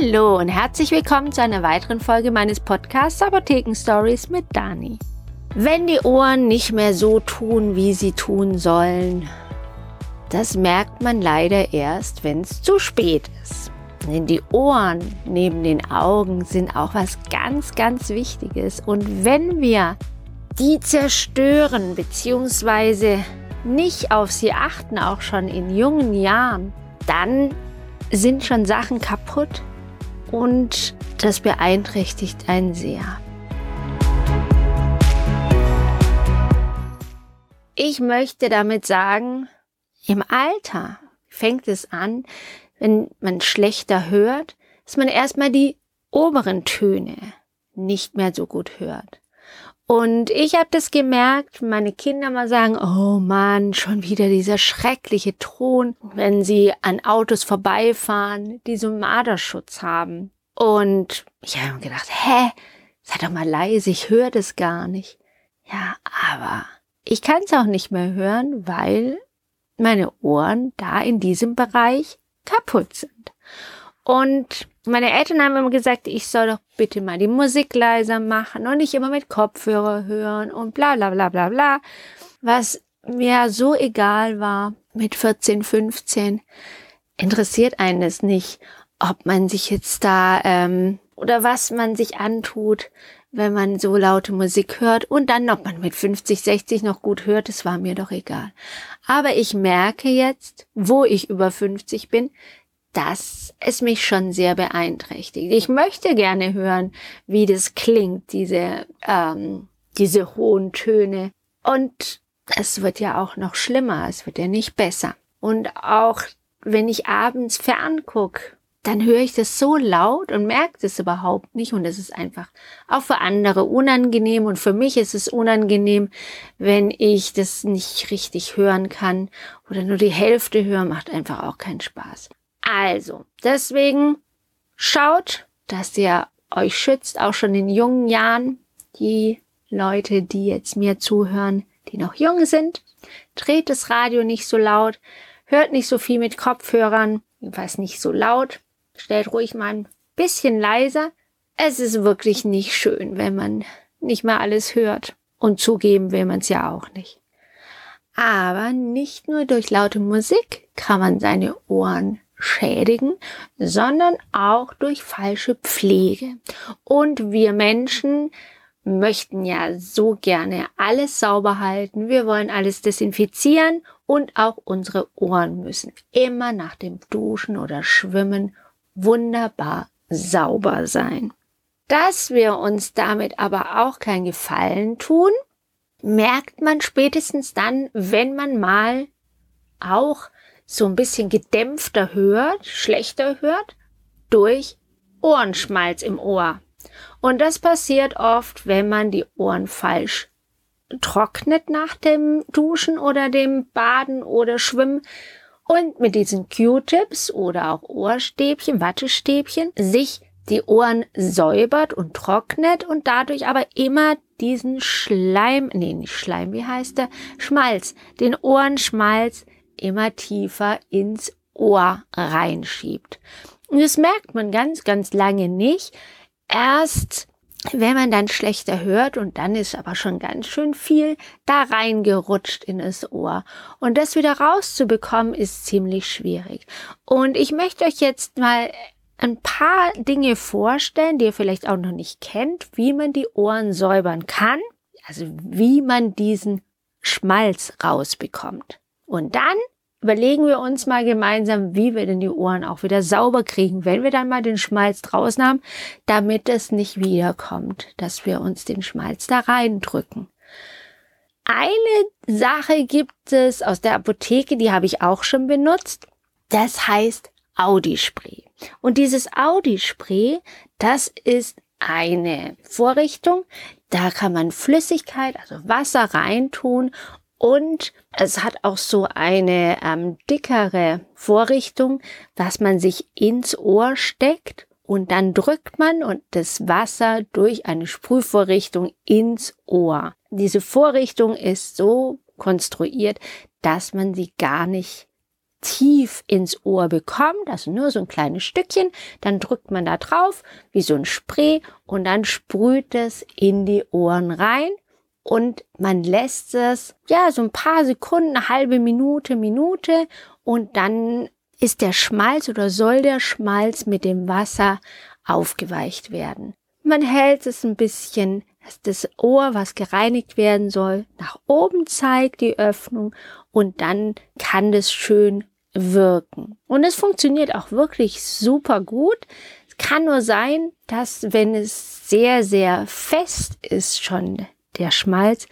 Hallo und herzlich willkommen zu einer weiteren Folge meines Podcasts Apotheken Stories mit Dani. Wenn die Ohren nicht mehr so tun, wie sie tun sollen, das merkt man leider erst, wenn es zu spät ist. Denn die Ohren neben den Augen sind auch was ganz, ganz Wichtiges. Und wenn wir die zerstören bzw. nicht auf sie achten, auch schon in jungen Jahren, dann sind schon Sachen kaputt und das beeinträchtigt einen sehr. Ich möchte damit sagen, im Alter fängt es an, wenn man schlechter hört, dass man erstmal die oberen Töne nicht mehr so gut hört. Und ich habe das gemerkt, meine Kinder mal sagen, oh Mann, schon wieder dieser schreckliche Ton, wenn sie an Autos vorbeifahren, die so Marderschutz haben. Und ich habe gedacht, hä, sei doch mal leise, ich höre das gar nicht. Ja, aber ich kann es auch nicht mehr hören, weil meine Ohren da in diesem Bereich kaputt sind. Und meine Eltern haben immer gesagt, ich soll doch bitte mal die Musik leiser machen und nicht immer mit Kopfhörer hören und bla bla bla bla bla. Was mir so egal war mit 14, 15, interessiert einen es nicht, ob man sich jetzt da ähm, oder was man sich antut, wenn man so laute Musik hört und dann, ob man mit 50, 60 noch gut hört, das war mir doch egal. Aber ich merke jetzt, wo ich über 50 bin, dass es mich schon sehr beeinträchtigt. Ich möchte gerne hören, wie das klingt, diese, ähm, diese hohen Töne. Und es wird ja auch noch schlimmer, es wird ja nicht besser. Und auch wenn ich abends fernguck, dann höre ich das so laut und merke das überhaupt nicht. Und es ist einfach auch für andere unangenehm. Und für mich ist es unangenehm, wenn ich das nicht richtig hören kann oder nur die Hälfte höre, macht einfach auch keinen Spaß. Also, deswegen schaut, dass ihr euch schützt, auch schon in jungen Jahren. Die Leute, die jetzt mir zuhören, die noch jung sind, dreht das Radio nicht so laut, hört nicht so viel mit Kopfhörern, jedenfalls nicht so laut, stellt ruhig mal ein bisschen leiser. Es ist wirklich nicht schön, wenn man nicht mehr alles hört. Und zugeben will man es ja auch nicht. Aber nicht nur durch laute Musik kann man seine Ohren schädigen, sondern auch durch falsche Pflege. Und wir Menschen möchten ja so gerne alles sauber halten. Wir wollen alles desinfizieren und auch unsere Ohren müssen immer nach dem Duschen oder Schwimmen wunderbar sauber sein. Dass wir uns damit aber auch kein Gefallen tun, merkt man spätestens dann, wenn man mal auch so ein bisschen gedämpfter hört, schlechter hört, durch Ohrenschmalz im Ohr. Und das passiert oft, wenn man die Ohren falsch trocknet nach dem Duschen oder dem Baden oder Schwimmen und mit diesen Q-Tips oder auch Ohrstäbchen, Wattestäbchen sich die Ohren säubert und trocknet und dadurch aber immer diesen Schleim, nee, nicht Schleim, wie heißt der? Schmalz, den Ohrenschmalz immer tiefer ins Ohr reinschiebt. Und das merkt man ganz, ganz lange nicht. Erst wenn man dann schlechter hört und dann ist aber schon ganz schön viel da reingerutscht in das Ohr. Und das wieder rauszubekommen ist ziemlich schwierig. Und ich möchte euch jetzt mal ein paar Dinge vorstellen, die ihr vielleicht auch noch nicht kennt, wie man die Ohren säubern kann. Also wie man diesen Schmalz rausbekommt. Und dann überlegen wir uns mal gemeinsam, wie wir denn die Ohren auch wieder sauber kriegen, wenn wir dann mal den Schmalz draußen haben, damit es nicht wiederkommt, dass wir uns den Schmalz da reindrücken. Eine Sache gibt es aus der Apotheke, die habe ich auch schon benutzt. Das heißt Audi-Spray. Und dieses Audi-Spray, das ist eine Vorrichtung, da kann man Flüssigkeit, also Wasser reintun und es hat auch so eine ähm, dickere Vorrichtung, was man sich ins Ohr steckt und dann drückt man und das Wasser durch eine Sprühvorrichtung ins Ohr. Diese Vorrichtung ist so konstruiert, dass man sie gar nicht tief ins Ohr bekommt, also nur so ein kleines Stückchen, dann drückt man da drauf wie so ein Spray und dann sprüht es in die Ohren rein und man lässt es ja so ein paar Sekunden, eine halbe Minute, Minute und dann ist der Schmalz oder soll der Schmalz mit dem Wasser aufgeweicht werden. Man hält es ein bisschen, dass das Ohr, was gereinigt werden soll, nach oben zeigt, die Öffnung, und dann kann das schön wirken. Und es funktioniert auch wirklich super gut. Es kann nur sein, dass wenn es sehr, sehr fest ist schon der Schmalz,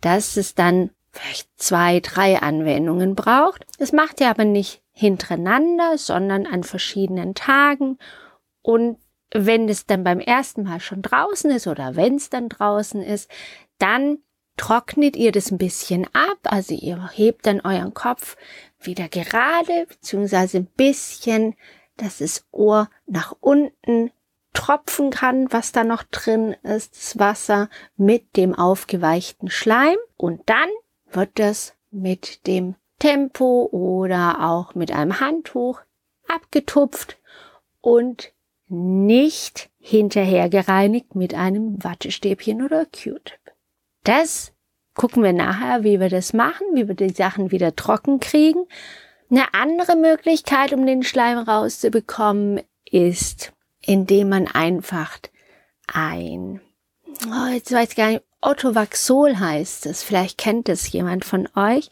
dass es dann vielleicht zwei, drei Anwendungen braucht. Es macht ihr aber nicht hintereinander, sondern an verschiedenen Tagen. Und wenn es dann beim ersten Mal schon draußen ist oder wenn es dann draußen ist, dann trocknet ihr das ein bisschen ab. Also ihr hebt dann euren Kopf wieder gerade, beziehungsweise ein bisschen, dass das Ohr nach unten tropfen kann, was da noch drin ist, das Wasser mit dem aufgeweichten Schleim. Und dann wird das mit dem Tempo oder auch mit einem Handtuch abgetupft und nicht hinterher gereinigt mit einem Wattestäbchen oder Q-Tip. Das gucken wir nachher, wie wir das machen, wie wir die Sachen wieder trocken kriegen. Eine andere Möglichkeit, um den Schleim rauszubekommen, ist, indem man einfach ein, oh, jetzt weiß ich gar nicht, Ottovaxol heißt es. Vielleicht kennt es jemand von euch.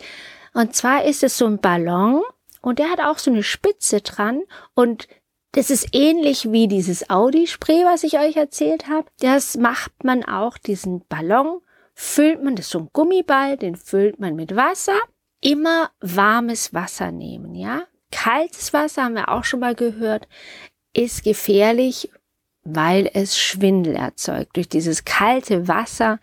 Und zwar ist es so ein Ballon und der hat auch so eine Spitze dran und das ist ähnlich wie dieses Audi-Spray, was ich euch erzählt habe. Das macht man auch, diesen Ballon, füllt man, das ist so ein Gummiball, den füllt man mit Wasser. Immer warmes Wasser nehmen, ja. Kaltes Wasser haben wir auch schon mal gehört, ist gefährlich, weil es Schwindel erzeugt. Durch dieses kalte Wasser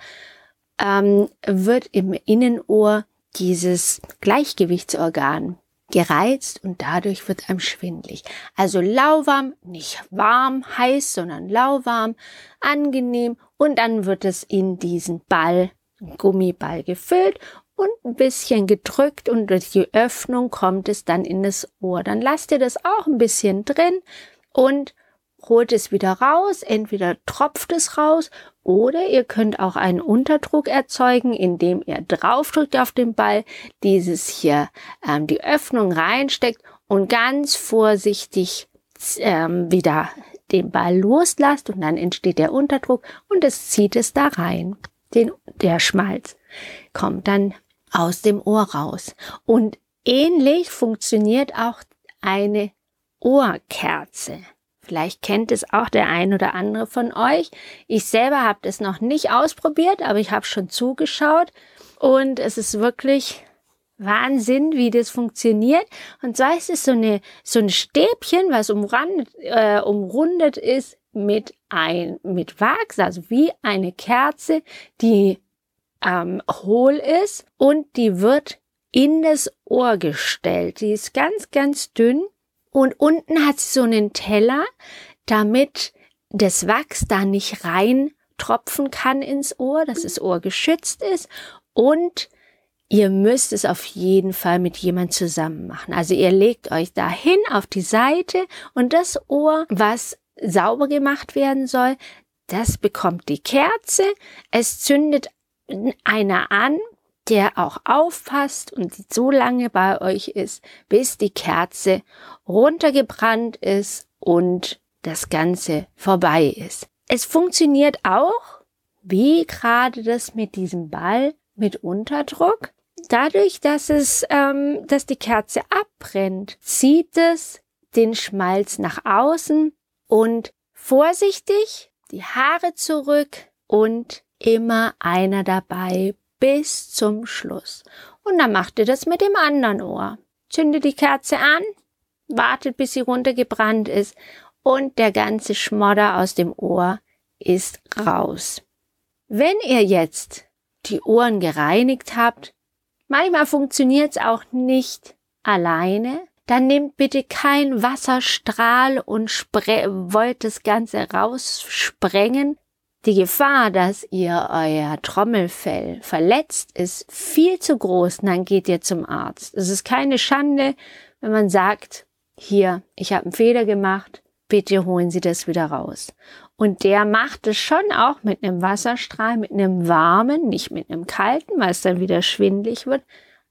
ähm, wird im Innenohr dieses Gleichgewichtsorgan gereizt und dadurch wird einem schwindlig. Also lauwarm, nicht warm, heiß, sondern lauwarm, angenehm und dann wird es in diesen Ball, Gummiball gefüllt und ein bisschen gedrückt und durch die Öffnung kommt es dann in das Ohr. Dann lasst ihr das auch ein bisschen drin und holt es wieder raus, entweder tropft es raus oder ihr könnt auch einen Unterdruck erzeugen, indem ihr draufdrückt auf den Ball, dieses hier ähm, die Öffnung reinsteckt und ganz vorsichtig ähm, wieder den Ball loslasst und dann entsteht der Unterdruck und es zieht es da rein. Den, der Schmalz kommt dann aus dem Ohr raus. Und ähnlich funktioniert auch eine Ohrkerze. Vielleicht kennt es auch der ein oder andere von euch. Ich selber habe das noch nicht ausprobiert, aber ich habe schon zugeschaut und es ist wirklich Wahnsinn, wie das funktioniert. Und zwar ist es so eine so ein Stäbchen, was umrandet, äh, umrundet ist mit ein mit Wachs, also wie eine Kerze, die ähm, hohl ist und die wird in das Ohr gestellt. Die ist ganz ganz dünn und unten hat sie so einen Teller, damit das Wachs da nicht rein tropfen kann ins Ohr, dass das Ohr geschützt ist und ihr müsst es auf jeden Fall mit jemand zusammen machen. Also ihr legt euch dahin auf die Seite und das Ohr, was sauber gemacht werden soll, das bekommt die Kerze. Es zündet einer an, der auch aufpasst und so lange bei euch ist, bis die Kerze runtergebrannt ist und das Ganze vorbei ist. Es funktioniert auch, wie gerade das mit diesem Ball mit Unterdruck. Dadurch, dass es, ähm, dass die Kerze abbrennt, zieht es den Schmalz nach außen und vorsichtig die Haare zurück und immer einer dabei bis zum Schluss. Und dann macht ihr das mit dem anderen Ohr. Zündet die Kerze an, wartet bis sie runtergebrannt ist und der ganze Schmodder aus dem Ohr ist raus. Wenn ihr jetzt die Ohren gereinigt habt, manchmal funktioniert es auch nicht alleine, dann nehmt bitte kein Wasserstrahl und wollt das Ganze raussprengen, die Gefahr, dass ihr euer Trommelfell verletzt, ist viel zu groß und dann geht ihr zum Arzt. Es ist keine Schande, wenn man sagt, hier, ich habe einen Fehler gemacht, bitte holen Sie das wieder raus. Und der macht es schon auch mit einem Wasserstrahl, mit einem warmen, nicht mit einem kalten, weil es dann wieder schwindlig wird,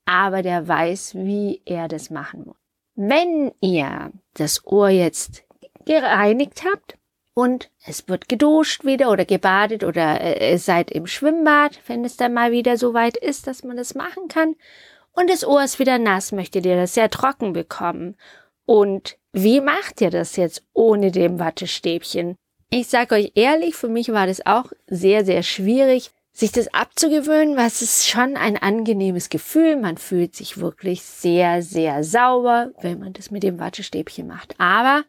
aber der weiß, wie er das machen muss. Wenn ihr das Ohr jetzt gereinigt habt und es wird geduscht wieder oder gebadet oder äh, seid im Schwimmbad, wenn es dann mal wieder so weit ist, dass man das machen kann und das Ohr ist wieder nass, möchtet ihr das sehr trocken bekommen. Und wie macht ihr das jetzt ohne dem Wattestäbchen? Ich sage euch ehrlich, für mich war das auch sehr, sehr schwierig, sich das abzugewöhnen, was ist schon ein angenehmes Gefühl. Man fühlt sich wirklich sehr, sehr sauber, wenn man das mit dem Wattestäbchen macht. Aber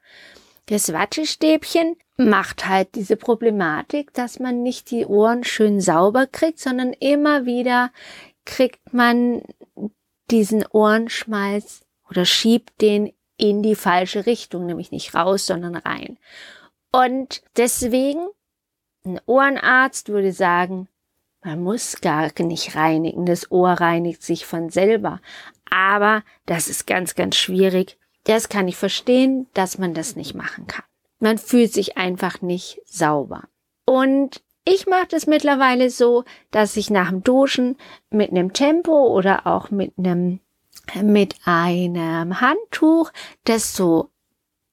das Wattestäbchen macht halt diese Problematik, dass man nicht die Ohren schön sauber kriegt, sondern immer wieder kriegt man diesen Ohrenschmalz oder schiebt den in die falsche Richtung, nämlich nicht raus, sondern rein. Und deswegen, ein Ohrenarzt würde sagen, man muss gar nicht reinigen, das Ohr reinigt sich von selber. Aber das ist ganz, ganz schwierig, das kann ich verstehen, dass man das nicht machen kann. Man fühlt sich einfach nicht sauber. Und ich mache das mittlerweile so, dass ich nach dem Duschen mit einem Tempo oder auch mit einem mit einem Handtuch das so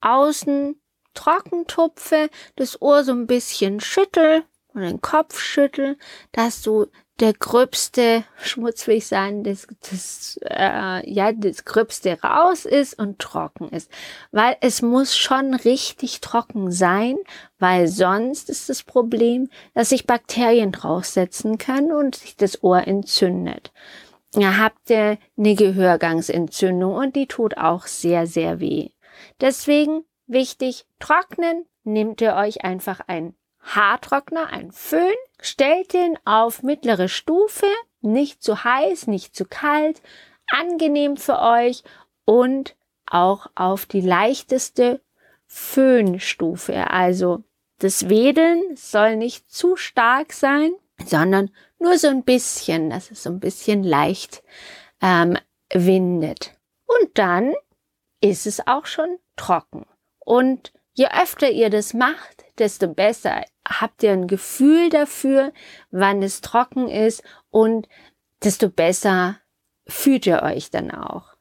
außen trocken tupfe, das Ohr so ein bisschen schüttel und den Kopf schüttel, dass du der gröbste Schmutz will ich sagen, das, das äh, ja das gröbste raus ist und trocken ist, weil es muss schon richtig trocken sein, weil sonst ist das Problem, dass sich Bakterien draufsetzen können und sich das Ohr entzündet. Ja, habt ihr eine Gehörgangsentzündung und die tut auch sehr sehr weh. Deswegen wichtig trocknen, nehmt ihr euch einfach ein Haartrockner, ein Föhn, stellt den auf mittlere Stufe, nicht zu heiß, nicht zu kalt, angenehm für euch und auch auf die leichteste Föhnstufe. Also das Wedeln soll nicht zu stark sein, sondern nur so ein bisschen, dass es so ein bisschen leicht ähm, windet. Und dann ist es auch schon trocken. Und je öfter ihr das macht, desto besser habt ihr ein Gefühl dafür, wann es trocken ist und desto besser fühlt ihr euch dann auch.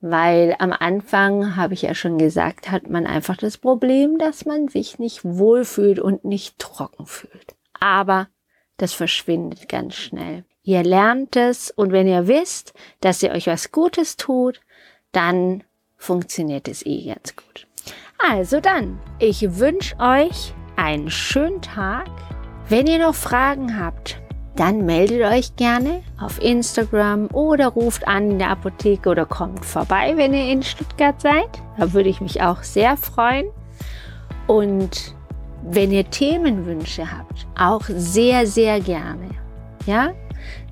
Weil am Anfang, habe ich ja schon gesagt, hat man einfach das Problem, dass man sich nicht wohlfühlt und nicht trocken fühlt. Aber das verschwindet ganz schnell. Ihr lernt es und wenn ihr wisst, dass ihr euch was Gutes tut, dann funktioniert es eh ganz gut. Also dann, ich wünsche euch einen schönen Tag. Wenn ihr noch Fragen habt, dann meldet euch gerne auf Instagram oder ruft an in der Apotheke oder kommt vorbei, wenn ihr in Stuttgart seid. Da würde ich mich auch sehr freuen. Und wenn ihr Themenwünsche habt, auch sehr, sehr gerne. Ja,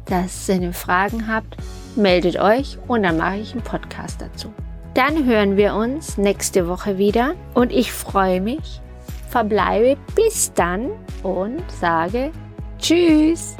dass ihr Fragen habt, meldet euch und dann mache ich einen Podcast dazu. Dann hören wir uns nächste Woche wieder und ich freue mich, verbleibe bis dann und sage Tschüss.